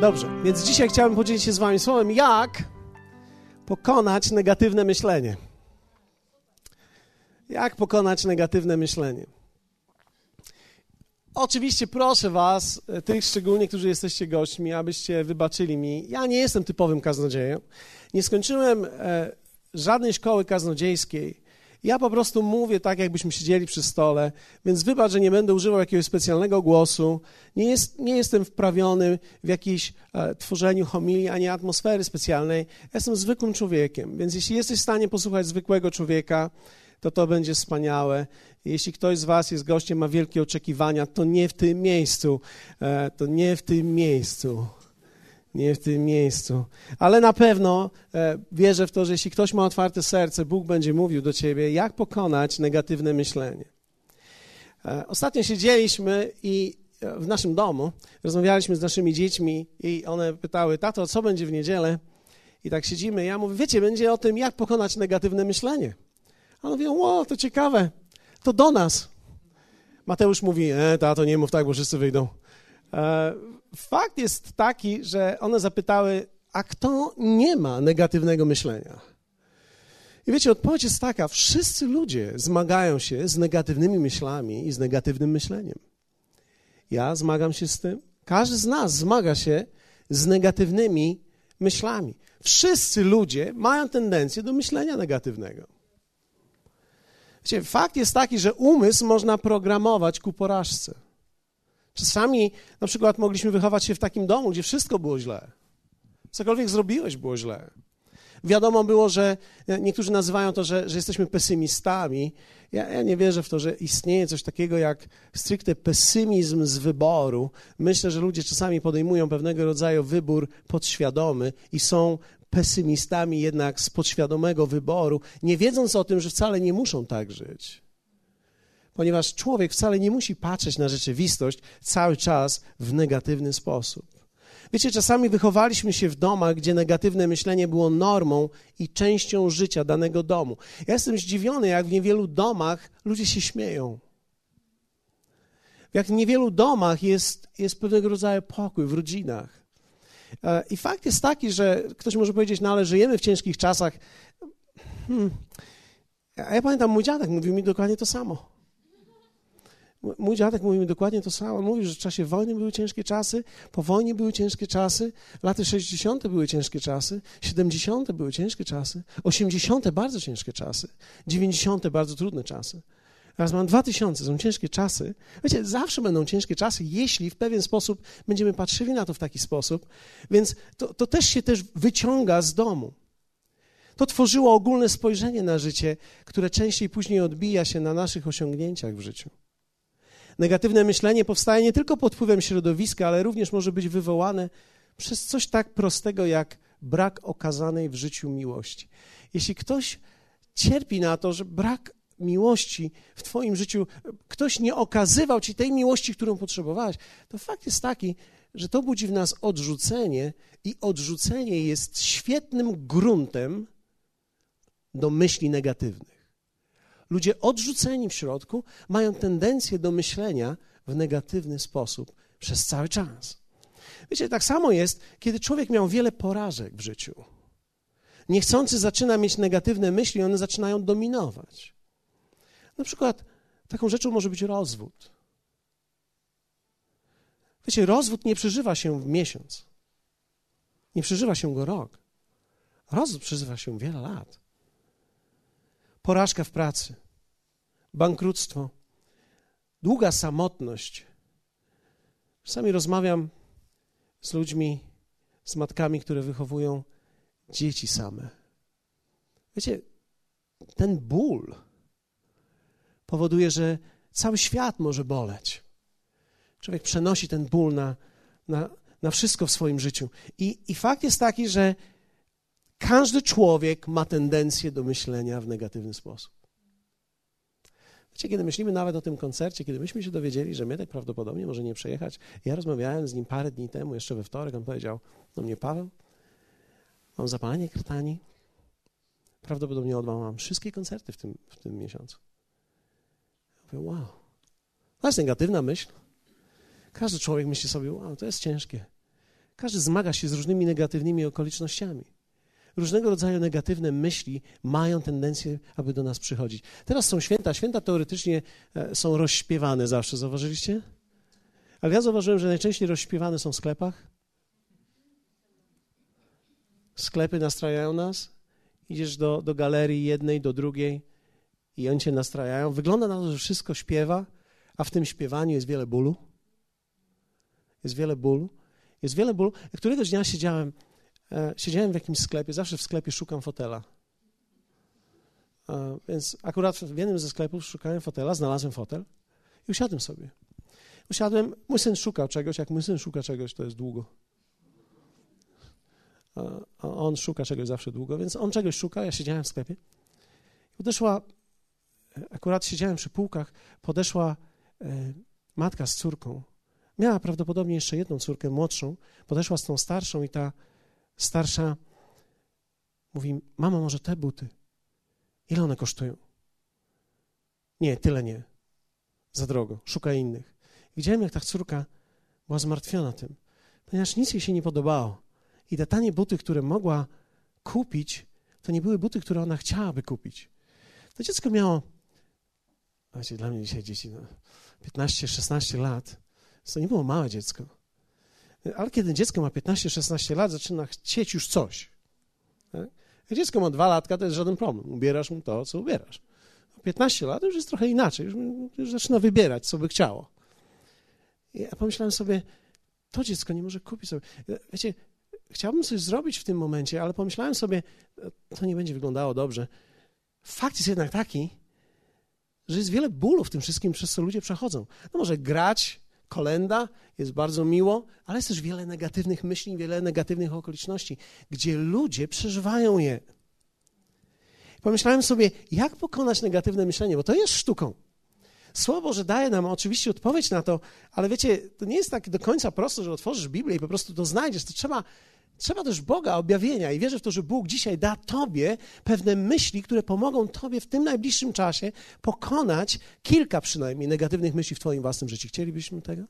Dobrze, więc dzisiaj chciałbym podzielić się z Wami słowem, jak pokonać negatywne myślenie. Jak pokonać negatywne myślenie? Oczywiście proszę Was, e, tych szczególnie, którzy jesteście gośćmi, abyście wybaczyli mi. Ja nie jestem typowym kaznodzieją. Nie skończyłem e, żadnej szkoły kaznodziejskiej. Ja po prostu mówię tak, jakbyśmy siedzieli przy stole, więc wybacz, że nie będę używał jakiegoś specjalnego głosu. Nie, jest, nie jestem wprawiony w jakieś e, tworzeniu homilii ani atmosfery specjalnej. Jestem zwykłym człowiekiem, więc jeśli jesteś w stanie posłuchać zwykłego człowieka, to to będzie wspaniałe. Jeśli ktoś z Was jest gościem, ma wielkie oczekiwania, to nie w tym miejscu. E, to nie w tym miejscu nie w tym miejscu. Ale na pewno e, wierzę w to, że jeśli ktoś ma otwarte serce, Bóg będzie mówił do ciebie, jak pokonać negatywne myślenie. E, ostatnio siedzieliśmy i e, w naszym domu rozmawialiśmy z naszymi dziećmi i one pytały, tato, co będzie w niedzielę? I tak siedzimy, ja mówię, wiecie, będzie o tym, jak pokonać negatywne myślenie. A mówią, o, to ciekawe, to do nas. Mateusz mówi, e, tato, nie mów tak, bo wszyscy wyjdą. E, fakt jest taki, że one zapytały, a kto nie ma negatywnego myślenia? I wiecie, odpowiedź jest taka: wszyscy ludzie zmagają się z negatywnymi myślami i z negatywnym myśleniem. Ja zmagam się z tym. Każdy z nas zmaga się z negatywnymi myślami. Wszyscy ludzie mają tendencję do myślenia negatywnego. Wiecie, fakt jest taki, że umysł można programować ku porażce. Czasami na przykład mogliśmy wychować się w takim domu, gdzie wszystko było źle. Cokolwiek zrobiłeś, było źle. Wiadomo było, że niektórzy nazywają to, że, że jesteśmy pesymistami. Ja, ja, nie wierzę w to, że istnieje coś takiego jak stricte pesymizm z wyboru. Myślę, że ludzie czasami podejmują pewnego rodzaju wybór podświadomy i są pesymistami jednak z podświadomego wyboru, nie wiedząc o tym, że wcale nie muszą tak żyć ponieważ człowiek wcale nie musi patrzeć na rzeczywistość cały czas w negatywny sposób. Wiecie, czasami wychowaliśmy się w domach, gdzie negatywne myślenie było normą i częścią życia danego domu. Ja jestem zdziwiony, jak w niewielu domach ludzie się śmieją. Jak w niewielu domach jest, jest pewnego rodzaju pokój w rodzinach. E, I fakt jest taki, że ktoś może powiedzieć, no ale żyjemy w ciężkich czasach. Hmm. A ja pamiętam, mój dziadek mówił mi dokładnie to samo. Mój dziadek mówił mi dokładnie to samo. Mówił, że w czasie wojny były ciężkie czasy, po wojnie były ciężkie czasy, lata 60. były ciężkie czasy, 70. były ciężkie czasy, 80. bardzo ciężkie czasy, 90. bardzo trudne czasy. Teraz mam 2000, są ciężkie czasy. Wiecie, zawsze będą ciężkie czasy, jeśli w pewien sposób będziemy patrzyli na to w taki sposób. Więc to, to też się też wyciąga z domu. To tworzyło ogólne spojrzenie na życie, które częściej później odbija się na naszych osiągnięciach w życiu. Negatywne myślenie powstaje nie tylko pod wpływem środowiska, ale również może być wywołane przez coś tak prostego jak brak okazanej w życiu miłości. Jeśli ktoś cierpi na to, że brak miłości w Twoim życiu, ktoś nie okazywał Ci tej miłości, którą potrzebowałeś, to fakt jest taki, że to budzi w nas odrzucenie, i odrzucenie jest świetnym gruntem do myśli negatywnych. Ludzie odrzuceni w środku mają tendencję do myślenia w negatywny sposób przez cały czas. Wiecie, tak samo jest, kiedy człowiek miał wiele porażek w życiu. Niechcący zaczyna mieć negatywne myśli, one zaczynają dominować. Na przykład taką rzeczą może być rozwód. Wiecie, rozwód nie przeżywa się w miesiąc. Nie przeżywa się go rok. Rozwód przeżywa się wiele lat porażka w pracy, bankructwo, długa samotność. Czasami rozmawiam z ludźmi, z matkami, które wychowują dzieci same. Wiecie, ten ból powoduje, że cały świat może boleć. Człowiek przenosi ten ból na, na, na wszystko w swoim życiu. I, I fakt jest taki, że każdy człowiek ma tendencję do myślenia w negatywny sposób. Wiecie, kiedy myślimy nawet o tym koncercie, kiedy myśmy się dowiedzieli, że Mietek prawdopodobnie może nie przejechać, ja rozmawiałem z nim parę dni temu, jeszcze we wtorek, on powiedział do mnie, Paweł, mam zapalenie krtani, prawdopodobnie odwołam wszystkie koncerty w tym, w tym miesiącu. Ja mówię, wow, to jest negatywna myśl. Każdy człowiek myśli sobie, wow, to jest ciężkie. Każdy zmaga się z różnymi negatywnymi okolicznościami. Różnego rodzaju negatywne myśli mają tendencję, aby do nas przychodzić. Teraz są święta. Święta teoretycznie e, są rozśpiewane zawsze, zauważyliście? Ale ja zauważyłem, że najczęściej rozśpiewane są w sklepach. Sklepy nastrajają nas. Idziesz do, do galerii jednej, do drugiej i oni cię nastrajają. Wygląda na to, że wszystko śpiewa, a w tym śpiewaniu jest wiele bólu. Jest wiele bólu. Jest wiele bólu. Któregoś dnia siedziałem, siedziałem w jakimś sklepie, zawsze w sklepie szukam fotela. E, więc akurat w jednym ze sklepów szukałem fotela, znalazłem fotel i usiadłem sobie. Usiadłem, mój syn szukał czegoś, jak mój syn szuka czegoś, to jest długo. A on szuka czegoś zawsze długo, więc on czegoś szuka, ja siedziałem w sklepie. Podeszła, akurat siedziałem przy półkach, podeszła e, matka z córką. Miała prawdopodobnie jeszcze jedną córkę, młodszą. Podeszła z tą starszą i ta starsza mówi, mamo, może te buty? Ile one kosztują? Nie, tyle nie. Za drogo. Szuka innych. Widziałem, jak ta córka była zmartwiona tym, ponieważ nic jej się nie podobało. I te tanie buty, które mogła kupić, to nie były buty, które ona chciałaby kupić. To dziecko miało, wiecie, dla mnie dzisiaj dzieci, no, 15-16 lat, to nie było małe dziecko. Ale kiedy dziecko ma 15-16 lat, zaczyna chcieć już coś. Tak? Dziecko ma dwa latka, to jest żaden problem. Ubierasz mu to, co ubierasz. 15 lat już jest trochę inaczej, już, już zaczyna wybierać, co by chciało. Ja pomyślałem sobie, to dziecko nie może kupić sobie. Wiecie, chciałbym coś zrobić w tym momencie, ale pomyślałem sobie, to nie będzie wyglądało dobrze. Fakt jest jednak taki, że jest wiele bólu w tym wszystkim, przez co ludzie przechodzą. No może grać, kolenda, jest bardzo miło, ale jest też wiele negatywnych myśli, wiele negatywnych okoliczności, gdzie ludzie przeżywają je. Pomyślałem sobie, jak pokonać negatywne myślenie, bo to jest sztuką. Słowo, że daje nam oczywiście odpowiedź na to, ale wiecie, to nie jest tak do końca prosto, że otworzysz Biblię i po prostu to znajdziesz. To trzeba, trzeba też Boga, objawienia i wierzę w to, że Bóg dzisiaj da Tobie pewne myśli, które pomogą Tobie w tym najbliższym czasie pokonać kilka przynajmniej negatywnych myśli w Twoim własnym życiu. Chcielibyśmy tego?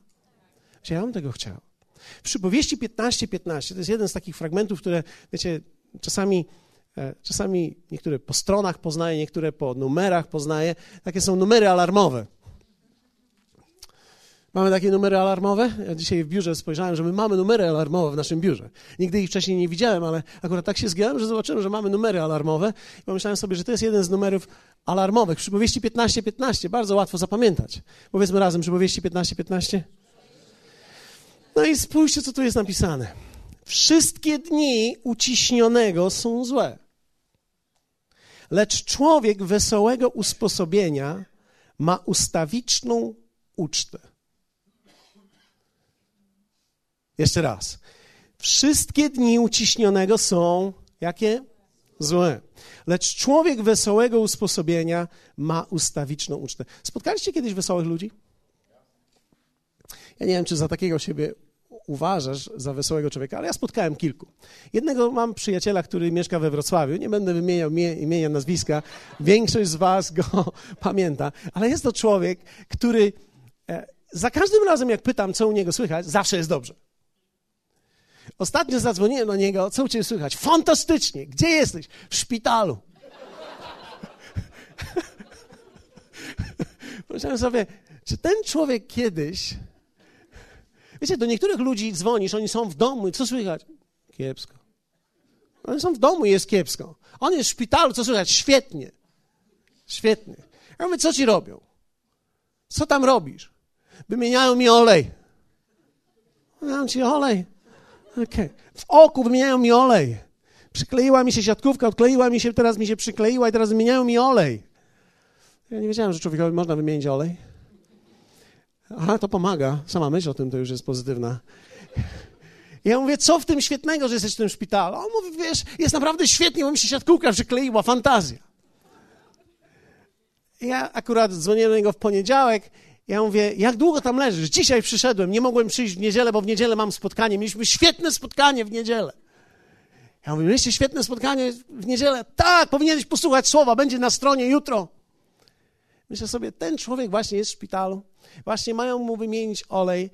Ja bym tego chciał. W przypowieści 15:15 15, to jest jeden z takich fragmentów, które, wiecie, czasami e, Czasami niektóre po stronach poznaję, niektóre po numerach poznaję. Takie są numery alarmowe. Mamy takie numery alarmowe? Ja dzisiaj w biurze spojrzałem, że my mamy numery alarmowe w naszym biurze. Nigdy ich wcześniej nie widziałem, ale akurat tak się zgiąłem, że zobaczyłem, że mamy numery alarmowe i pomyślałem sobie, że to jest jeden z numerów alarmowych. Przypowieści 15-15, 15. bardzo łatwo zapamiętać. Powiedzmy razem, przypowieści 15-15. 15. No i spójrzcie, co tu jest napisane. Wszystkie dni uciśnionego są złe. Lecz człowiek wesołego usposobienia ma ustawiczną ucztę. Jeszcze raz. Wszystkie dni uciśnionego są jakie? Złe. Lecz człowiek wesołego usposobienia ma ustawiczną ucztę. Spotkaliście kiedyś wesołych ludzi? Ja nie wiem, czy za takiego siebie uważasz za wesołego człowieka, ale ja spotkałem kilku. Jednego mam przyjaciela, który mieszka we Wrocławiu, nie będę wymieniał imienia, nazwiska, większość z was go pamięta, ale jest to człowiek, który e, za każdym razem, jak pytam, co u niego słychać, zawsze jest dobrze. Ostatnio zadzwoniłem do niego, co u ciebie słychać? Fantastycznie, gdzie jesteś? W szpitalu. Pomyślałem sobie, czy ten człowiek kiedyś. Wiecie, do niektórych ludzi dzwonisz, oni są w domu i co słychać? Kiepsko. Oni są w domu i jest kiepsko. On jest w szpitalu, co słychać? Świetnie. Świetnie. Ja mówię, co ci robią? Co tam robisz? Wymieniają mi olej. Wymieniają ci olej. Okay. W oku wymieniają mi olej. Przykleiła mi się siatkówka, odkleiła mi się, teraz mi się przykleiła i teraz wymieniają mi olej. Ja nie wiedziałem, że człowiekowi można wymienić olej. Aha, to pomaga. Sama myśl o tym to już jest pozytywna. Ja mówię, co w tym świetnego, że jesteś w tym szpitalu? On mówi, wiesz, jest naprawdę świetnie, bo mi się siatkówka przykleiła, fantazja. Ja akurat dzwoniłem do niego w poniedziałek ja mówię, jak długo tam leżysz? Dzisiaj przyszedłem, nie mogłem przyjść w niedzielę, bo w niedzielę mam spotkanie. Mieliśmy świetne spotkanie w niedzielę. Ja mówię, mieliście świetne spotkanie w niedzielę? Tak, powinieneś posłuchać słowa, będzie na stronie jutro. Myślę sobie, ten człowiek właśnie jest w szpitalu, właśnie mają mu wymienić olej.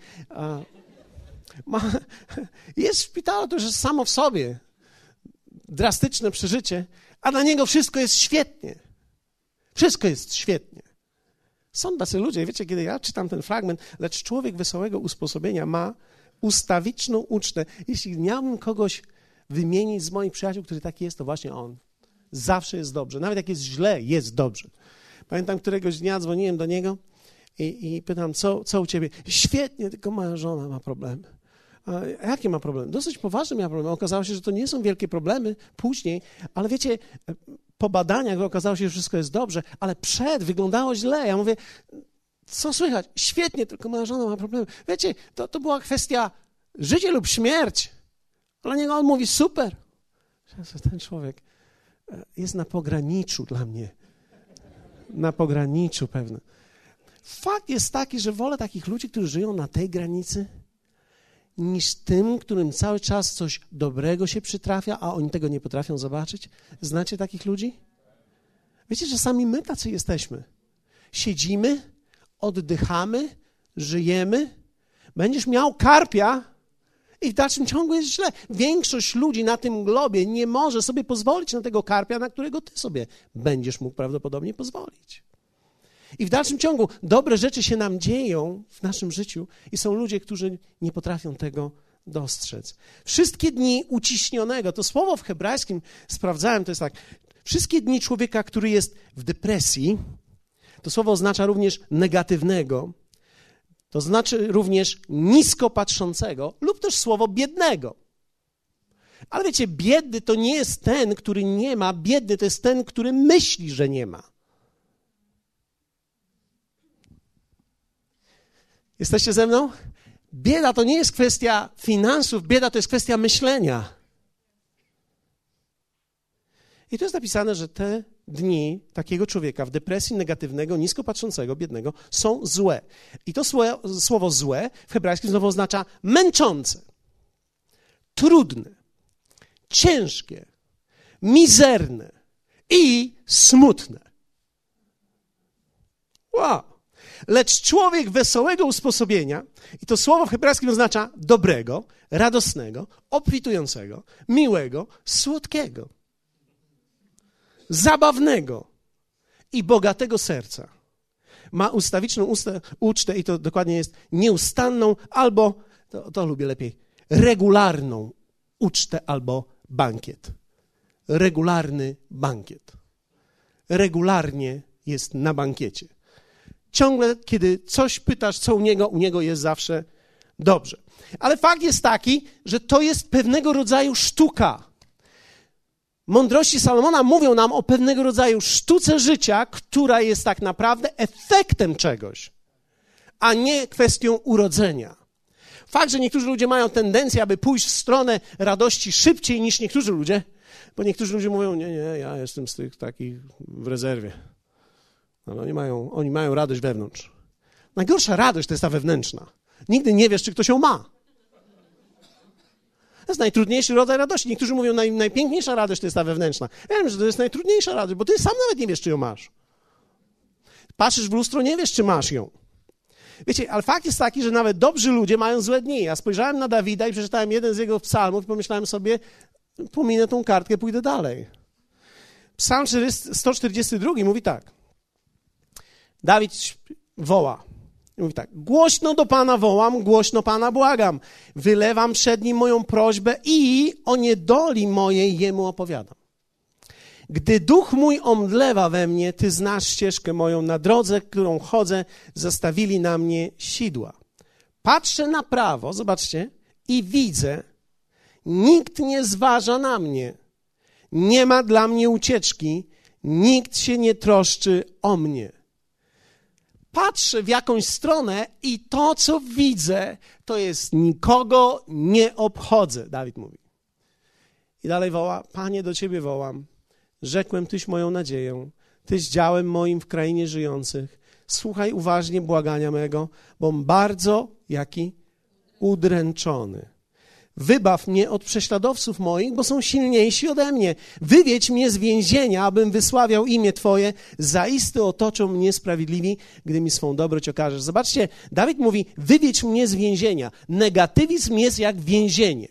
jest w szpitalu, to już jest samo w sobie drastyczne przeżycie, a dla niego wszystko jest świetnie. Wszystko jest świetnie. Są tacy ludzie, wiecie, kiedy ja czytam ten fragment, lecz człowiek wesołego usposobienia ma ustawiczną ucztę. Jeśli miałbym kogoś wymienić z moich przyjaciół, który taki jest, to właśnie on. Zawsze jest dobrze. Nawet jak jest źle, jest dobrze. Pamiętam, któregoś dnia dzwoniłem do niego i, i pytam, co, co u ciebie? Świetnie, tylko moja żona ma problemy. A jakie ma problemy? Dosyć poważne miała problemy. Okazało się, że to nie są wielkie problemy później, ale wiecie, po badaniach okazało się, że wszystko jest dobrze, ale przed wyglądało źle. Ja mówię, co słychać? Świetnie, tylko moja żona ma problemy. Wiecie, to, to była kwestia życie lub śmierć. Ale niego on mówi, super. Ten człowiek e, jest na pograniczu dla mnie. Na pograniczu pewne. Fakt jest taki, że wolę takich ludzi, którzy żyją na tej granicy, niż tym, którym cały czas coś dobrego się przytrafia, a oni tego nie potrafią zobaczyć. Znacie takich ludzi? Wiecie, że sami my tacy jesteśmy. Siedzimy, oddychamy, żyjemy. Będziesz miał karpia i w dalszym ciągu jest źle. Większość ludzi na tym globie nie może sobie pozwolić na tego karpia, na którego ty sobie będziesz mógł prawdopodobnie pozwolić. I w dalszym ciągu dobre rzeczy się nam dzieją w naszym życiu i są ludzie, którzy nie potrafią tego dostrzec. Wszystkie dni uciśnionego, to słowo w hebrajskim sprawdzałem, to jest tak, wszystkie dni człowieka, który jest w depresji, to słowo oznacza również negatywnego, to znaczy również nisko patrzącego lub też słowo biednego. Ale wiecie, biedny to nie jest ten, który nie ma, biedny to jest ten, który myśli, że nie ma. Jesteście ze mną? Bieda to nie jest kwestia finansów, bieda to jest kwestia myślenia. I tu jest napisane, że te dni takiego człowieka w depresji negatywnego, nisko patrzącego, biednego są złe. I to słowo, złe w hebrajskim znowu oznacza męczące, trudne, ciężkie, mizerne i smutne. Wow! Lecz człowiek wesołego usposobienia, i to słowo w hebrajskim oznacza dobrego, radosnego, obfitującego, miłego, słodkiego, zabawnego i bogatego serca. Ma ustawiczną usta, ucztę i to dokładnie jest nieustanną albo, to, to lubię lepiej, regularną ucztę albo bankiet. Regularny bankiet. Regularnie jest na bankiecie ciągle, kiedy coś pytasz, co u niego, u niego jest zawsze dobrze. Ale fakt jest taki, że to jest pewnego rodzaju sztuka. Mądrości Salomona mówią nam o pewnego rodzaju sztuce życia, która jest tak naprawdę efektem czegoś, a nie kwestią urodzenia. Fakt, że niektórzy ludzie mają tendencję, aby pójść w stronę radości szybciej niż niektórzy ludzie, bo niektórzy ludzie mówią, nie, nie, ja jestem z tych takich w rezerwie. No, oni, mają, oni mają radość wewnątrz. Najgorsza radość to jest ta wewnętrzna. Nigdy nie wiesz, czy ktoś ją ma. To jest najtrudniejszy rodzaj radości. Niektórzy mówią, naj, najpiękniejsza radość to jest ta wewnętrzna. Ja wiem, że to jest najtrudniejsza radość, bo ty sam nawet nie wiesz, czy ją masz. Patrzysz w lustro, nie wiesz, czy masz ją. Wiecie, ale fakt jest taki, że nawet dobrzy ludzie mają złe dni. Ja spojrzałem na Dawida i przeczytałem jeden z jego psalmów i pomyślałem sobie, pominę tą kartkę, pójdę dalej. Psalm 142 mówi tak. Dawid woła. Mówi tak, głośno do Pana wołam, głośno Pana błagam. Wylewam przed Nim moją prośbę i o niedoli mojej Jemu opowiadam. Gdy duch mój omdlewa we mnie, Ty znasz ścieżkę moją na drodze, którą chodzę, zastawili na mnie sidła. Patrzę na prawo, zobaczcie, i widzę, nikt nie zważa na mnie. Nie ma dla mnie ucieczki, nikt się nie troszczy o mnie patrzę w jakąś stronę i to, co widzę, to jest nikogo nie obchodzę, Dawid mówi. I dalej woła, Panie, do Ciebie wołam. Rzekłem, Tyś moją nadzieję, Tyś działem moim w krainie żyjących. Słuchaj uważnie błagania mego, bom bardzo, jaki? Udręczony. Wybaw mnie od prześladowców moich, bo są silniejsi ode mnie. Wywiedź mnie z więzienia, abym wysławiał imię Twoje. Zaiste otoczą mnie sprawiedliwi, gdy mi swą dobroć okażesz. Zobaczcie, Dawid mówi, wywiedź mnie z więzienia. Negatywizm jest jak więzienie.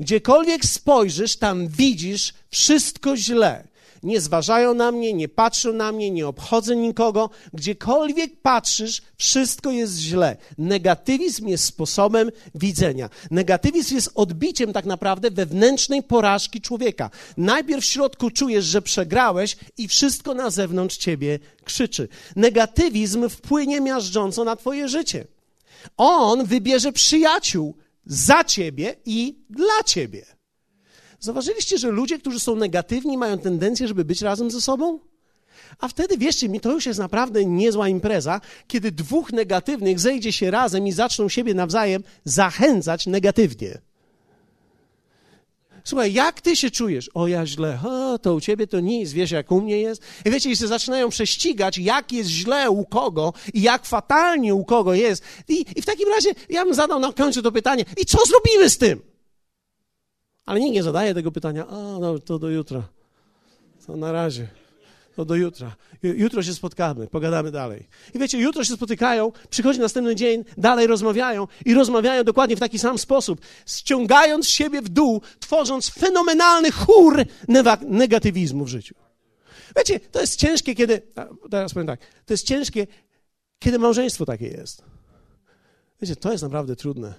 Gdziekolwiek spojrzysz, tam widzisz wszystko źle nie zważają na mnie, nie patrzą na mnie, nie obchodzę nikogo. Gdziekolwiek patrzysz, wszystko jest źle. Negatywizm jest sposobem widzenia. Negatywizm jest odbiciem tak naprawdę wewnętrznej porażki człowieka. Najpierw w środku czujesz, że przegrałeś i wszystko na zewnątrz ciebie krzyczy. Negatywizm wpłynie miażdżąco na twoje życie. On wybierze przyjaciół za ciebie i dla ciebie. Zauważyliście, że ludzie, którzy są negatywni, mają tendencję, żeby być razem ze sobą? A wtedy, wierzcie mi, to już jest naprawdę niezła impreza, kiedy dwóch negatywnych zejdzie się razem i zaczną siebie nawzajem zachęcać negatywnie. Słuchaj, jak ty się czujesz? O, ja źle. O, to u ciebie to nic, wiesz, jak u mnie jest. I wiecie, i się zaczynają prześcigać, jak jest źle u kogo i jak fatalnie u kogo jest. I, I w takim razie ja bym zadał na końcu to pytanie, i co zrobimy z tym? Ale nikt nie zadaje tego pytania, a no to do jutra. To na razie. To do jutra. Jutro się spotkamy, pogadamy dalej. I wiecie, jutro się spotykają, przychodzi następny dzień, dalej rozmawiają i rozmawiają dokładnie w taki sam sposób, ściągając siebie w dół, tworząc fenomenalny chór negatywizmu w życiu. Wiecie, to jest ciężkie, kiedy. Teraz powiem tak. To jest ciężkie, kiedy małżeństwo takie jest. Wiecie, to jest naprawdę trudne.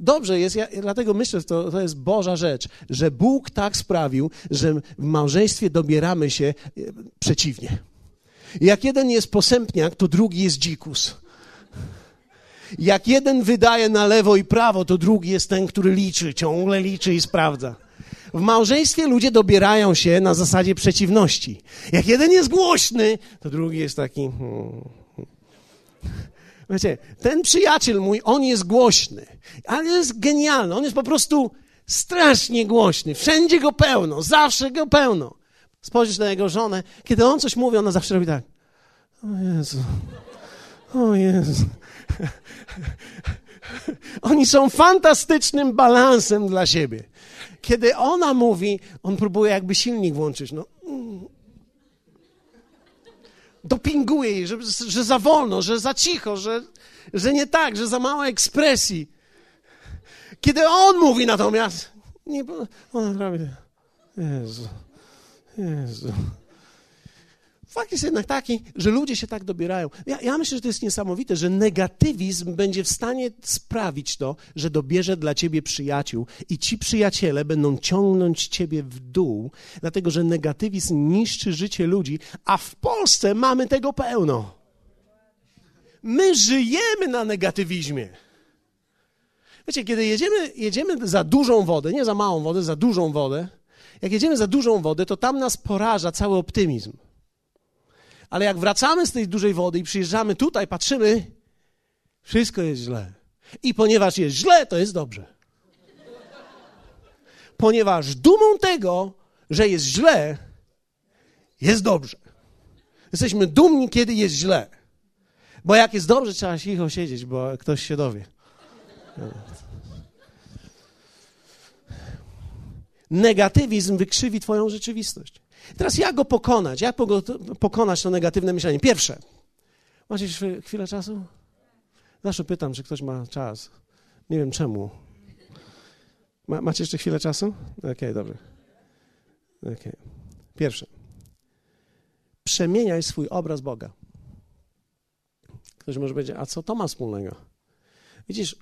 Dobrze jest, ja, dlatego myślę, że to, to jest Boża rzecz, że Bóg tak sprawił, że w małżeństwie dobieramy się e, przeciwnie. Jak jeden jest posępniak, to drugi jest dzikus. Jak jeden wydaje na lewo i prawo, to drugi jest ten, który liczy, ciągle liczy i sprawdza. W małżeństwie ludzie dobierają się na zasadzie przeciwności. Jak jeden jest głośny, to drugi jest taki. Wiecie, ten przyjaciel mój, on jest głośny, ale jest genialny. On jest po prostu strasznie głośny. Wszędzie go pełno, zawsze go pełno. Spojrzysz na jego żonę, kiedy on coś mówi, ona zawsze robi tak. O Jezu, o Jezu. Oni są fantastycznym balansem dla siebie. Kiedy ona mówi, on próbuje jakby silnik włączyć. No, dopinguje jej, że, że za wolno, że za cicho, że, że nie tak, że za mało ekspresji. Kiedy on mówi natomiast, nie, on robi, Jezu, Jezu. Fakt jest jednak taki, że ludzie się tak dobierają. Ja, ja, myślę, że to jest niesamowite, że negatywizm będzie w stanie sprawić to, że dobierze dla ciebie przyjaciół i ci przyjaciele będą ciągnąć ciebie w dół, dlatego że negatywizm niszczy życie ludzi, a w Polsce mamy tego pełno. My żyjemy na negatywizmie. Wiecie, kiedy jedziemy, jedziemy za dużą wodę, nie za małą wodę, za dużą wodę, jak jedziemy za dużą wodę, to tam nas poraża cały optymizm. Ale jak wracamy z tej dużej wody i przyjeżdżamy tutaj, patrzymy, wszystko jest źle. I ponieważ jest źle, to jest dobrze. Ponieważ dumą tego, że jest źle, jest dobrze. Jesteśmy dumni, kiedy jest źle. Bo jak jest dobrze, trzeba cicho siedzieć, bo ktoś się dowie. Negatywizm wykrzywi Twoją rzeczywistość. Teraz jak go pokonać? Jak pokonać to negatywne myślenie? Pierwsze, macie chwilę czasu? Zawsze pytam, czy ktoś ma czas. Nie wiem czemu. Ma, macie jeszcze chwilę czasu? Okej, okay, dobrze. Okay. Pierwsze. Przemieniaj swój obraz Boga. Ktoś może powiedzieć, a co to ma wspólnego? Widzisz,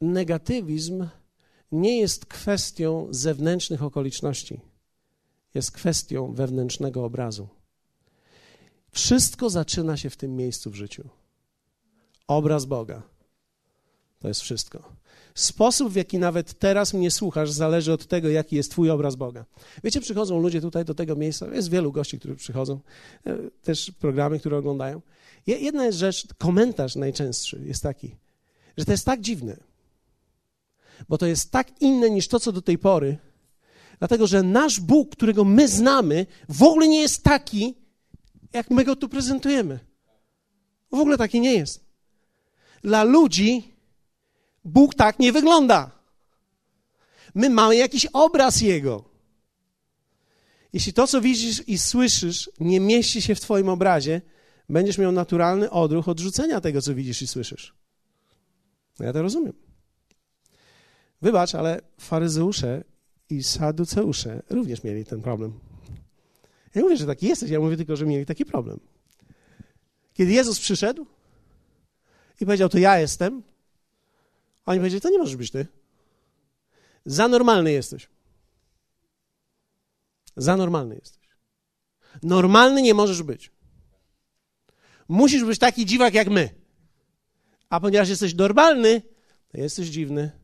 negatywizm nie jest kwestią zewnętrznych okoliczności jest kwestią wewnętrznego obrazu. Wszystko zaczyna się w tym miejscu w życiu. Obraz Boga. To jest wszystko. Sposób, w jaki nawet teraz mnie słuchasz, zależy od tego, jaki jest Twój obraz Boga. Wiecie, przychodzą ludzie tutaj do tego miejsca, jest wielu gości, którzy przychodzą, e, też programy, które oglądają. Jedna jest rzecz, komentarz najczęstszy jest taki, że to jest tak dziwne, bo to jest tak inne niż to, co do tej pory, Dlatego, że nasz Bóg, którego my znamy, w ogóle nie jest taki, jak my go tu prezentujemy. W ogóle taki nie jest. Dla ludzi Bóg tak nie wygląda. My mamy jakiś obraz Jego. Jeśli to, co widzisz i słyszysz, nie mieści się w Twoim obrazie, będziesz miał naturalny odruch odrzucenia tego, co widzisz i słyszysz. No ja to rozumiem. Wybacz, ale faryzeusze i saduceusze również mieli ten problem. Ja mówię, że taki jesteś, ja mówię tylko, że mieli taki problem. Kiedy Jezus przyszedł i powiedział, to ja jestem, oni powiedzieli, to nie możesz być ty. Za normalny jesteś. Za normalny jesteś. Normalny nie możesz być. Musisz być taki dziwak jak my. A ponieważ jesteś normalny, to jesteś dziwny.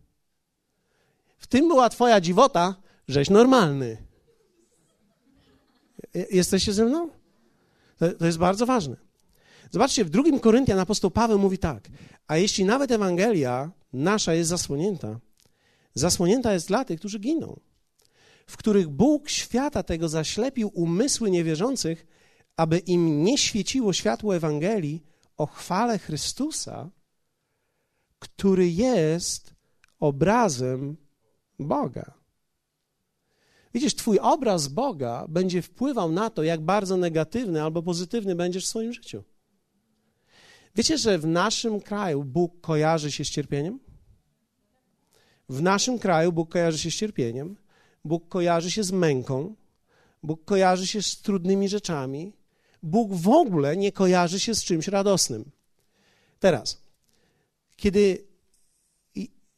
W tym była twoja dziwota, żeś normalny. Jesteście ze mną? To, jest bardzo ważne. Zobaczcie, w drugim Koryntian apostoł Paweł mówi tak, a jeśli nawet Ewangelia nasza jest zasłonięta, zasłonięta jest dla tych, którzy giną, w których Bóg świata tego zaślepił umysły niewierzących, aby im nie świeciło światło Ewangelii o chwale Chrystusa, który jest obrazem Boga. Widzisz, Twój obraz Boga będzie wpływał na to, jak bardzo negatywny albo pozytywny będziesz w swoim życiu. Wiecie, że w naszym kraju Bóg kojarzy się z cierpieniem? W naszym kraju Bóg kojarzy się z cierpieniem, Bóg kojarzy się z męką, Bóg kojarzy się z trudnymi rzeczami. Bóg w ogóle nie kojarzy się z czymś radosnym. Teraz, kiedy.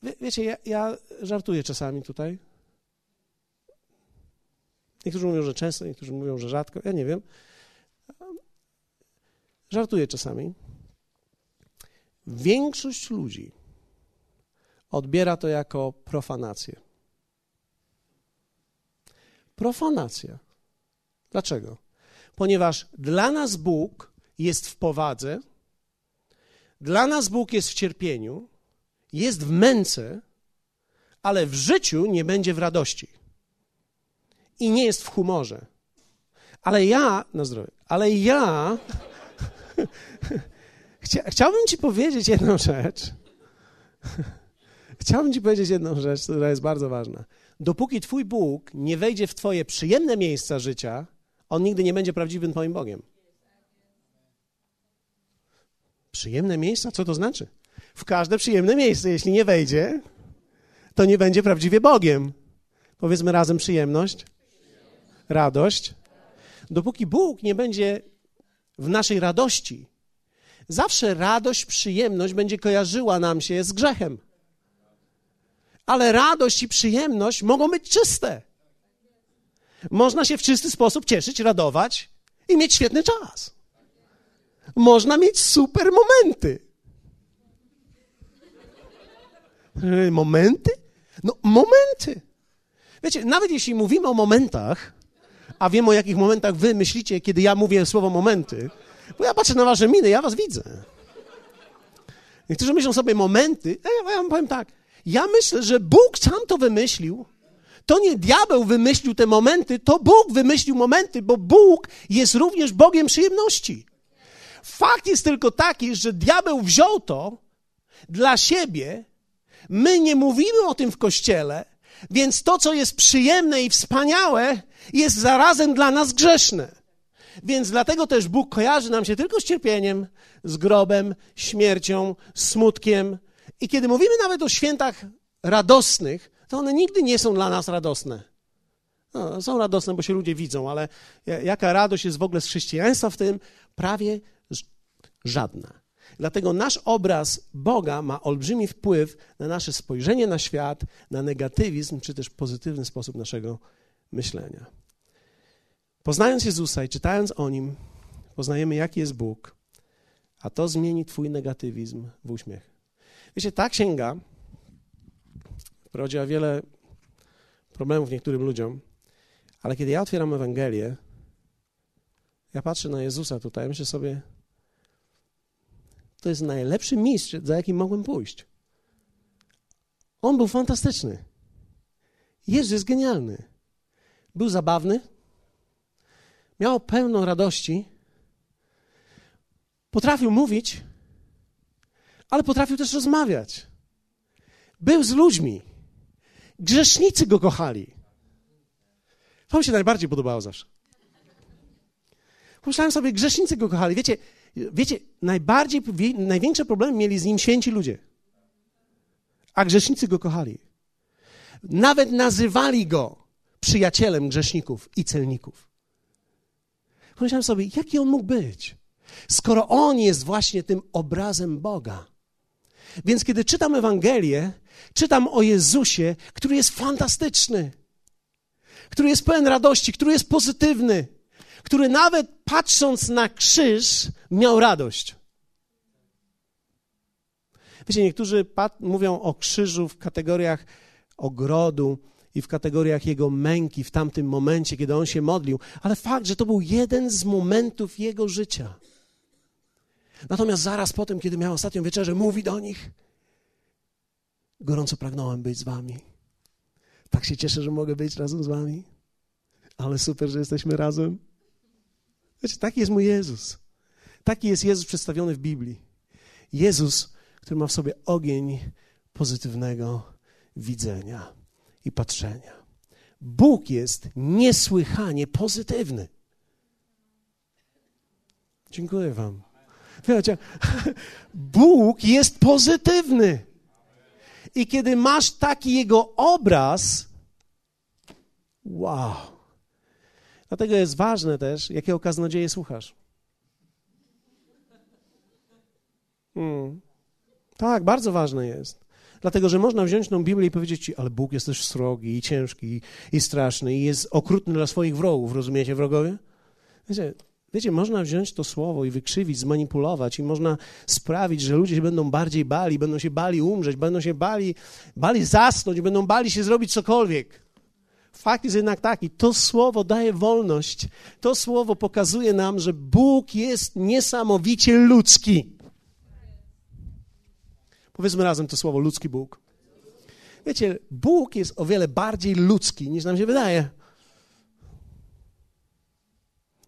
Wie, wiecie, ja, ja żartuję czasami tutaj. Niektórzy mówią, że często, niektórzy mówią, że rzadko. Ja nie wiem. Żartuję czasami. Większość ludzi odbiera to jako profanację. Profanacja. Dlaczego? Ponieważ dla nas Bóg jest w powadze, dla nas Bóg jest w cierpieniu, jest w męce, ale w życiu nie będzie w radości. I nie jest w humorze. Ale ja, na zdrowie, ale ja Chcia, chciałbym Ci powiedzieć jedną rzecz. Chciałbym Ci powiedzieć jedną rzecz, która jest bardzo ważna. Dopóki Twój Bóg nie wejdzie w Twoje przyjemne miejsca życia, On nigdy nie będzie prawdziwym Twoim Bogiem. Przyjemne miejsca? Co to znaczy? W każde przyjemne miejsce, jeśli nie wejdzie, to nie będzie prawdziwie Bogiem. Powiedzmy razem przyjemność, radość. Dopóki Bóg nie będzie w naszej radości, zawsze radość, przyjemność będzie kojarzyła nam się z grzechem. Ale radość i przyjemność mogą być czyste. Można się w czysty sposób cieszyć, radować i mieć świetny czas. Można mieć super momenty. Momenty? No, momenty. Wiecie, nawet jeśli mówimy o momentach, a wiem o jakich momentach wy myślicie, kiedy ja mówię słowo momenty, bo ja patrzę na wasze miny, ja was widzę. Niektórzy myślą sobie momenty. Ja wam powiem tak. Ja myślę, że Bóg sam to wymyślił. To nie diabeł wymyślił te momenty, to Bóg wymyślił momenty, bo Bóg jest również Bogiem przyjemności. Fakt jest tylko taki, że diabeł wziął to dla siebie. My nie mówimy o tym w kościele, więc to, co jest przyjemne i wspaniałe, jest zarazem dla nas grzeszne. Więc dlatego też Bóg kojarzy nam się tylko z cierpieniem, z grobem, śmiercią, smutkiem. I kiedy mówimy nawet o świętach radosnych, to one nigdy nie są dla nas radosne. No, są radosne, bo się ludzie widzą, ale jaka radość jest w ogóle z chrześcijaństwa w tym? Prawie żadna. Dlatego nasz obraz Boga ma olbrzymi wpływ na nasze spojrzenie na świat, na negatywizm, czy też pozytywny sposób naszego myślenia. Poznając Jezusa i czytając o Nim, poznajemy, jaki jest Bóg, a to zmieni Twój negatywizm w uśmiech. Wiecie, ta księga wprowadziła wiele problemów niektórym ludziom, ale kiedy ja otwieram Ewangelię, ja patrzę na Jezusa tutaj, myślę sobie, to jest najlepszy mistrz, za jakim mogłem pójść. On był fantastyczny. Jezus jest genialny. Był zabawny, miał pełną radości, potrafił mówić, ale potrafił też rozmawiać. Był z ludźmi. grzesznicy go kochali. To mi się najbardziej podobało zawsze. Pomyślałem sobie, grzesznicy go kochali. Wiecie, wiecie najbardziej, największe problemy mieli z nim święci ludzie. A grzesznicy go kochali. Nawet nazywali go przyjacielem grzeszników i celników. Pomyślałem sobie, jaki on mógł być, skoro on jest właśnie tym obrazem Boga. Więc kiedy czytam Ewangelię, czytam o Jezusie, który jest fantastyczny, który jest pełen radości, który jest pozytywny, który nawet patrząc na krzyż miał radość. Wiecie, niektórzy mówią o krzyżu w kategoriach ogrodu i w kategoriach jego męki w tamtym momencie, kiedy on się modlił, ale fakt, że to był jeden z momentów jego życia. Natomiast zaraz potem, kiedy miał ostatnią wieczerzę, mówi do nich: Gorąco pragnąłem być z wami. Tak się cieszę, że mogę być razem z wami. Ale super, że jesteśmy razem. Wiecie, taki jest mój Jezus. Taki jest Jezus przedstawiony w Biblii. Jezus, który ma w sobie ogień pozytywnego widzenia i patrzenia. Bóg jest niesłychanie pozytywny. Dziękuję Wam. Wiecie, Bóg jest pozytywny. I kiedy masz taki Jego obraz, wow. Dlatego jest ważne też, jakiego kaznodzieje słuchasz. Hmm. Tak, bardzo ważne jest. Dlatego, że można wziąć tą Biblię i powiedzieć ci, ale Bóg jest też srogi i ciężki i straszny i jest okrutny dla swoich wrogów. Rozumiecie, wrogowie? Wiecie, wiecie, można wziąć to słowo i wykrzywić, zmanipulować i można sprawić, że ludzie się będą bardziej bali, będą się bali umrzeć, będą się bali, bali zasnąć, będą bali się zrobić cokolwiek. Fakt jest jednak taki, to słowo daje wolność. To słowo pokazuje nam, że Bóg jest niesamowicie ludzki. Powiedzmy razem to słowo ludzki Bóg. Wiecie, Bóg jest o wiele bardziej ludzki niż nam się wydaje.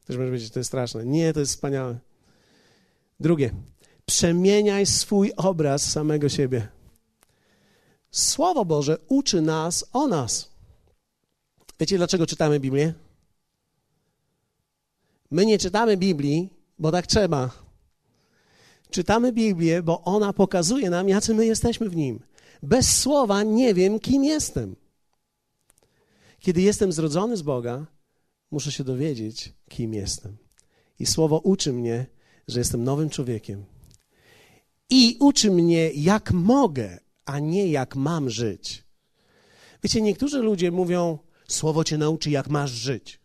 Też może powiedzieć, to jest straszne. Nie, to jest wspaniałe. Drugie, przemieniaj swój obraz samego siebie. Słowo Boże uczy nas o nas. Wiecie, dlaczego czytamy Biblię? My nie czytamy Biblii, bo tak trzeba. Czytamy Biblię, bo ona pokazuje nam, jacy my jesteśmy w nim. Bez słowa nie wiem, kim jestem. Kiedy jestem zrodzony z Boga, muszę się dowiedzieć, kim jestem. I słowo uczy mnie, że jestem nowym człowiekiem. I uczy mnie, jak mogę, a nie jak mam żyć. Wiecie, niektórzy ludzie mówią, słowo cię nauczy, jak masz żyć.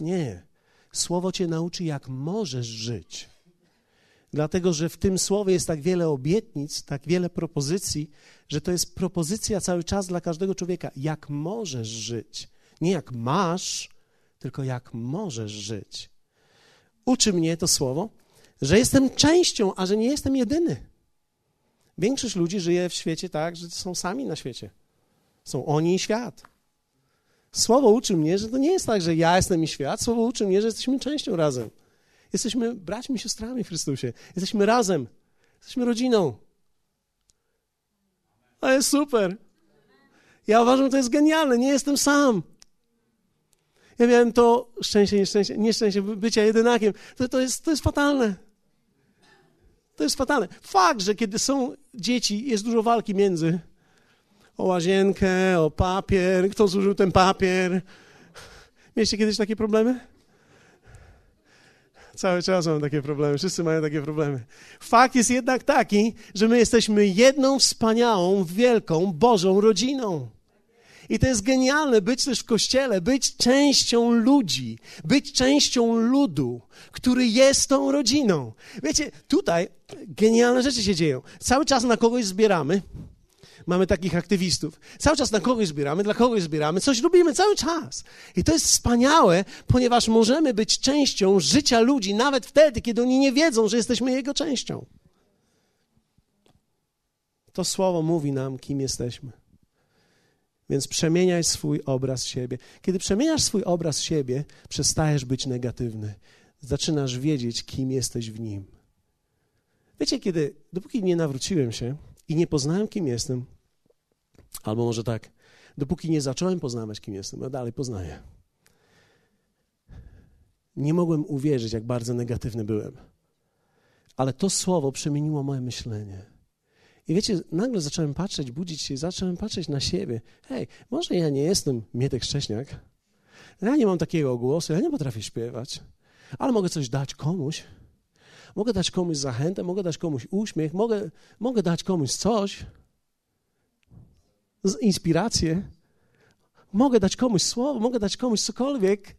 Nie. Słowo cię nauczy, jak możesz żyć. Dlatego, że w tym słowie jest tak wiele obietnic, tak wiele propozycji, że to jest propozycja cały czas dla każdego człowieka. Jak możesz żyć? Nie jak masz, tylko jak możesz żyć. Uczy mnie to słowo, że jestem częścią, a że nie jestem jedyny. Większość ludzi żyje w świecie tak, że są sami na świecie. Są oni i świat. Słowo uczy mnie, że to nie jest tak, że ja jestem i świat. Słowo uczy mnie, że jesteśmy częścią razem. Jesteśmy braćmi siostrami w Chrystusie. Jesteśmy razem. Jesteśmy rodziną. To jest super. Ja uważam, że to jest genialne. Nie jestem sam. Ja miałem to szczęście, nieszczęście, nieszczęście bycia jedynakiem. To, to, jest, to jest fatalne. To jest fatalne. Fakt, że kiedy są dzieci, jest dużo walki między o łazienkę, o papier, kto zużył ten papier. Mieliście kiedyś takie problemy? Cały czas mam takie problemy, wszyscy mają takie problemy. Fakt jest jednak taki, że my jesteśmy jedną wspaniałą, wielką, Bożą rodziną. I to jest genialne być też w kościele, być częścią ludzi, być częścią ludu, który jest tą rodziną. Wiecie, tutaj genialne rzeczy się dzieją. Cały czas na kogoś zbieramy mamy takich aktywistów. Cały czas na kogoś zbieramy, dla kogoś zbieramy, coś robimy cały czas. I to jest wspaniałe, ponieważ możemy być częścią życia ludzi, nawet wtedy, kiedy oni nie wiedzą, że jesteśmy jego częścią. To słowo mówi nam, kim jesteśmy. Więc przemieniaj swój obraz siebie. Kiedy przemieniasz swój obraz siebie, przestajesz być negatywny. Zaczynasz wiedzieć, kim jesteś w nim. Wiecie, kiedy, dopóki nie nawróciłem się i nie poznałem, kim jestem, Albo może tak, dopóki nie zacząłem poznawać, kim jestem, a dalej poznaję. Nie mogłem uwierzyć, jak bardzo negatywny byłem. Ale to słowo przemieniło moje myślenie. I wiecie, nagle zacząłem patrzeć, budzić się, zacząłem patrzeć na siebie. Hej, może ja nie jestem Mietek Szcześniak, ja nie mam takiego głosu, ja nie potrafię śpiewać, ale mogę coś dać komuś. Mogę dać komuś zachętę, mogę dać komuś uśmiech, mogę, mogę dać komuś coś, inspirację. Mogę dać komuś słowo, mogę dać komuś cokolwiek.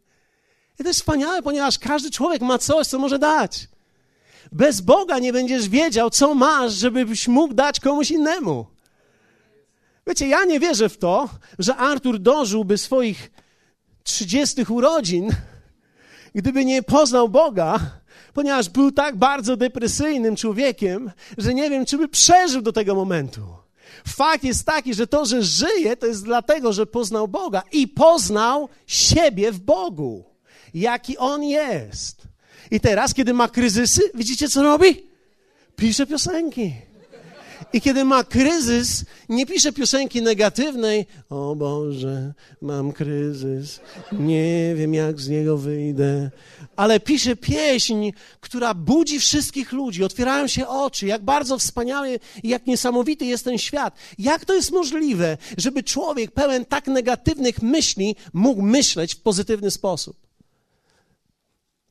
I to jest wspaniałe, ponieważ każdy człowiek ma coś, co może dać. Bez Boga nie będziesz wiedział, co masz, żebyś mógł dać komuś innemu. Wiecie, ja nie wierzę w to, że Artur dożyłby swoich 30 urodzin, gdyby nie poznał Boga, ponieważ był tak bardzo depresyjnym człowiekiem, że nie wiem, czy by przeżył do tego momentu. Fakt jest taki, że to, że żyje, to jest dlatego, że poznał Boga i poznał siebie w Bogu, jaki On jest. I teraz, kiedy ma kryzysy, widzicie, co robi? Pisze piosenki. I kiedy ma kryzys, nie pisze piosenki negatywnej. O Boże, mam kryzys, nie wiem jak z niego wyjdę. Ale pisze pieśń, która budzi wszystkich ludzi. Otwierają się oczy, jak bardzo wspaniały i jak niesamowity jest ten świat. Jak to jest możliwe, żeby człowiek pełen tak negatywnych myśli mógł myśleć w pozytywny sposób?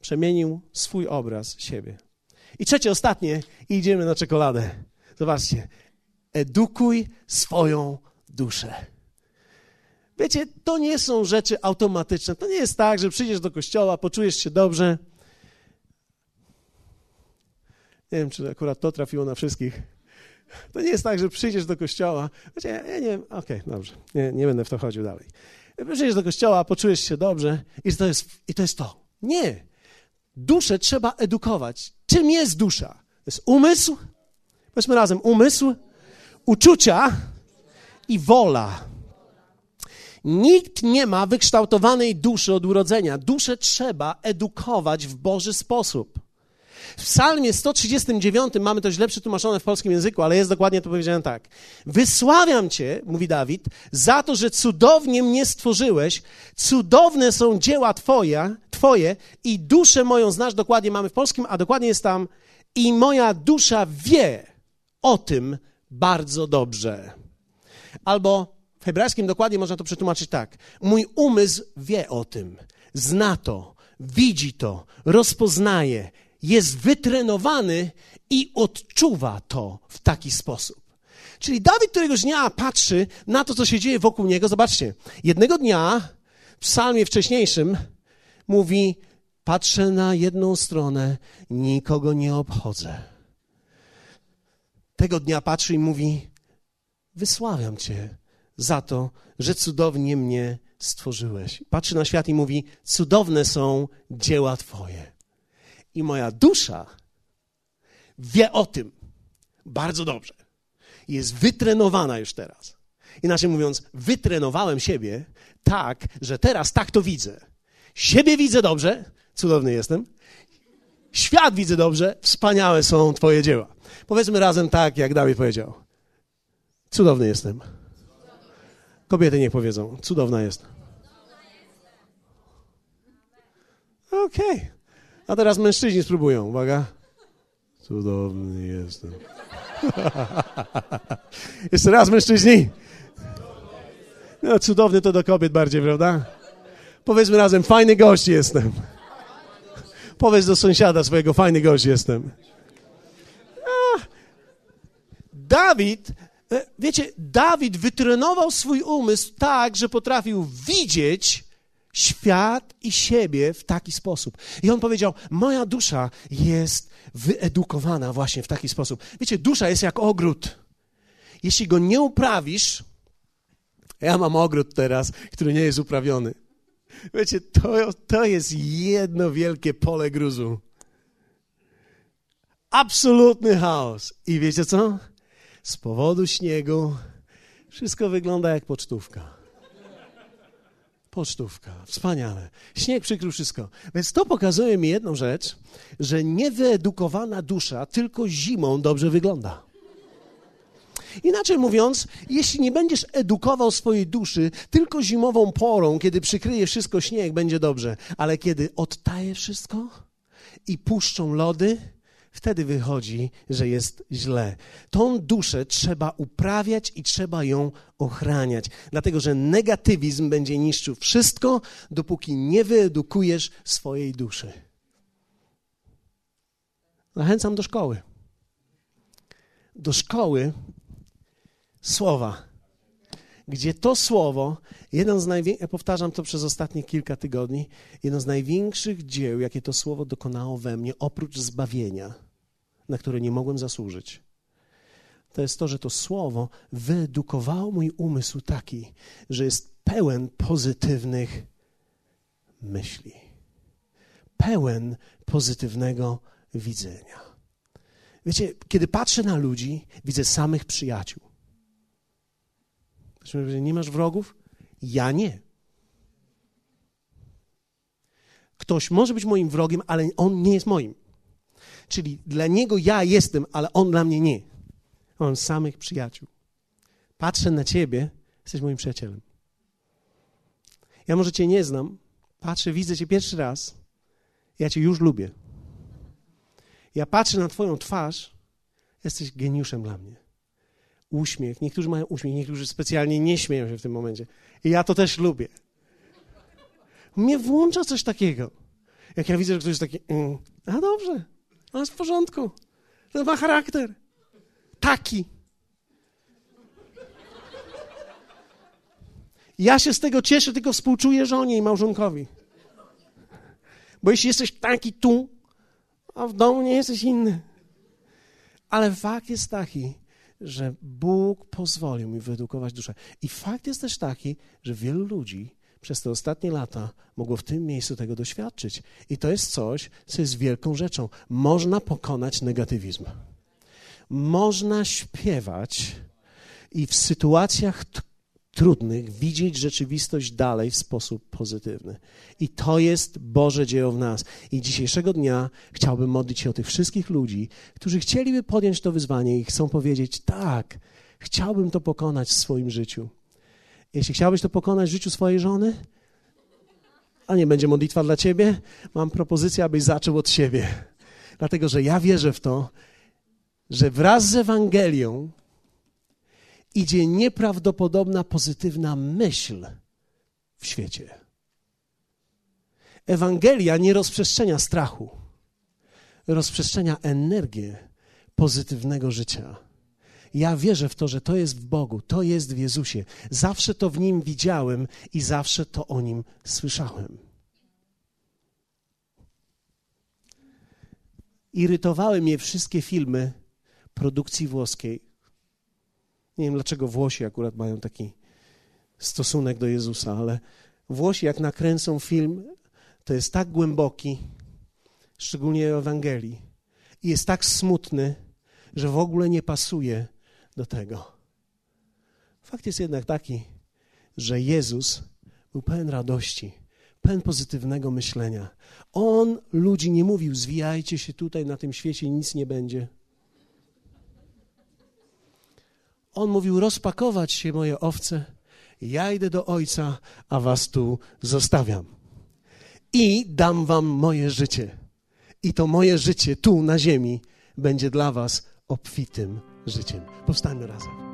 Przemienił swój obraz siebie. I trzecie, ostatnie, idziemy na czekoladę. Zobaczcie, edukuj swoją duszę. Wiecie, to nie są rzeczy automatyczne. To nie jest tak, że przyjdziesz do kościoła, poczujesz się dobrze. Nie wiem, czy akurat to trafiło na wszystkich. To nie jest tak, że przyjdziesz do kościoła. Wiecie, ja nie wiem, okej, okay, dobrze, nie, nie będę w to chodził dalej. Przyjdziesz do kościoła, poczujesz się dobrze i to jest, i to, jest to. Nie. Duszę trzeba edukować. Czym jest dusza? To jest umysł, Weźmy razem umysł, uczucia i wola. Nikt nie ma wykształtowanej duszy od urodzenia. Duszę trzeba edukować w Boży sposób. W psalmie 139 mamy to źle przetłumaczone w polskim języku, ale jest dokładnie to powiedziane tak. Wysławiam Cię, mówi Dawid, za to, że cudownie mnie stworzyłeś, cudowne są dzieła Twoje, twoje i duszę moją znasz, dokładnie mamy w polskim, a dokładnie jest tam i moja dusza wie, o tym bardzo dobrze. Albo w hebrajskim dokładnie można to przetłumaczyć tak. Mój umysł wie o tym, zna to, widzi to, rozpoznaje, jest wytrenowany i odczuwa to w taki sposób. Czyli Dawid któregoś dnia patrzy na to, co się dzieje wokół niego. Zobaczcie, jednego dnia w psalmie wcześniejszym mówi: Patrzę na jedną stronę, nikogo nie obchodzę tego dnia patrzy i mówi: Wysławiam Cię za to, że cudownie mnie stworzyłeś. Patrzy na świat i mówi: Cudowne są dzieła Twoje. I moja dusza wie o tym bardzo dobrze. Jest wytrenowana już teraz. Inaczej mówiąc, wytrenowałem siebie tak, że teraz tak to widzę. Siebie widzę dobrze, cudowny jestem. Świat widzę dobrze, wspaniałe są Twoje dzieła. Powiedzmy razem tak, jak Dawid powiedział. Cudowny jestem. Kobiety niech powiedzą. Cudowna jest. Okej. Okay. A teraz mężczyźni spróbują. Uwaga. Cudowny jestem. Jeszcze raz, mężczyźni. No, cudowny to do kobiet bardziej, prawda? Powiedzmy razem, fajny gość jestem. Powiedz do sąsiada swojego, fajny gość jestem. Dawid, e, wiecie, Dawid wytrenował swój umysł tak, że potrafił widzieć świat i siebie w taki sposób. I on powiedział: Moja dusza jest wyedukowana właśnie w taki sposób. Wiecie, dusza jest jak ogród. Jeśli go nie uprawisz, ja mam ogród teraz, który nie jest uprawiony. Wiecie, to, to jest jedno wielkie pole gruzu. Absolutny chaos. I wiecie co? Z powodu śniegu wszystko wygląda jak pocztówka. Pocztówka, wspaniale. Śnieg przykrył wszystko. Więc to pokazuje mi jedną rzecz, że niewyedukowana dusza tylko zimą dobrze wygląda. Inaczej mówiąc, jeśli nie będziesz edukował swojej duszy tylko zimową porą, kiedy przykryje wszystko śnieg, będzie dobrze, ale kiedy odtaje wszystko i puszczą lody, wtedy wychodzi, że jest źle. Tą duszę trzeba uprawiać i trzeba ją ochraniać, dlatego że negatywizm będzie niszczył wszystko, dopóki nie wyedukujesz swojej duszy. Zachęcam do szkoły. Do szkoły słowa, gdzie to słowo, jeden z największych, ja powtarzam to przez ostatnie kilka tygodni, jedno z największych dzieł, jakie to słowo dokonało we mnie, oprócz zbawienia, na które nie mogłem zasłużyć, to jest to, że to słowo wyedukowało mój umysł taki, że jest pełen pozytywnych myśli, pełen pozytywnego widzenia. Wiecie, kiedy patrzę na ludzi, widzę samych przyjaciół. Nie masz wrogów? Ja nie. Ktoś może być moim wrogiem, ale on nie jest moim. Czyli dla niego ja jestem, ale on dla mnie nie. Mam samych przyjaciół. Patrzę na ciebie, jesteś moim przyjacielem. Ja może cię nie znam, patrzę, widzę cię pierwszy raz, ja cię już lubię. Ja patrzę na Twoją twarz, jesteś geniuszem dla mnie. Uśmiech. Niektórzy mają uśmiech, niektórzy specjalnie nie śmieją się w tym momencie. I ja to też lubię. Mnie włącza coś takiego. Jak ja widzę, że ktoś jest taki, mm, a dobrze, a jest w porządku. To ma charakter. Taki. Ja się z tego cieszę, tylko współczuję żonie i małżonkowi. Bo jeśli jesteś taki tu, a w domu nie jesteś inny. Ale fakt jest taki, że Bóg pozwolił mi wyedukować duszę. I fakt jest też taki, że wielu ludzi przez te ostatnie lata mogło w tym miejscu tego doświadczyć. I to jest coś, co jest wielką rzeczą. Można pokonać negatywizm. Można śpiewać i w sytuacjach trudnych widzieć rzeczywistość dalej w sposób pozytywny. I to jest Boże dzieło w nas. I dzisiejszego dnia chciałbym modlić się o tych wszystkich ludzi, którzy chcieliby podjąć to wyzwanie i chcą powiedzieć: tak, chciałbym to pokonać w swoim życiu. Jeśli chciałbyś to pokonać w życiu swojej żony, a nie będzie modlitwa dla ciebie, mam propozycję, abyś zaczął od siebie. Dlatego, że ja wierzę w to, że wraz z Ewangelią idzie nieprawdopodobna pozytywna myśl w świecie. Ewangelia nie rozprzestrzenia strachu, rozprzestrzenia energię pozytywnego życia. Ja wierzę w to, że to jest w Bogu, to jest w Jezusie. Zawsze to w Nim widziałem i zawsze to o Nim słyszałem. Irytowały mnie wszystkie filmy produkcji włoskiej nie wiem dlaczego Włosi akurat mają taki stosunek do Jezusa, ale Włosi jak nakręcą film, to jest tak głęboki, szczególnie Ewangelii, i jest tak smutny, że w ogóle nie pasuje do tego. Fakt jest jednak taki, że Jezus był pełen radości, pełen pozytywnego myślenia. On ludzi nie mówił, zwijajcie się tutaj na tym świecie, nic nie będzie. On mówił: Rozpakować się, moje owce, ja idę do Ojca, a was tu zostawiam. I dam wam moje życie. I to moje życie tu na ziemi będzie dla was obfitym życiem. Powstańmy razem.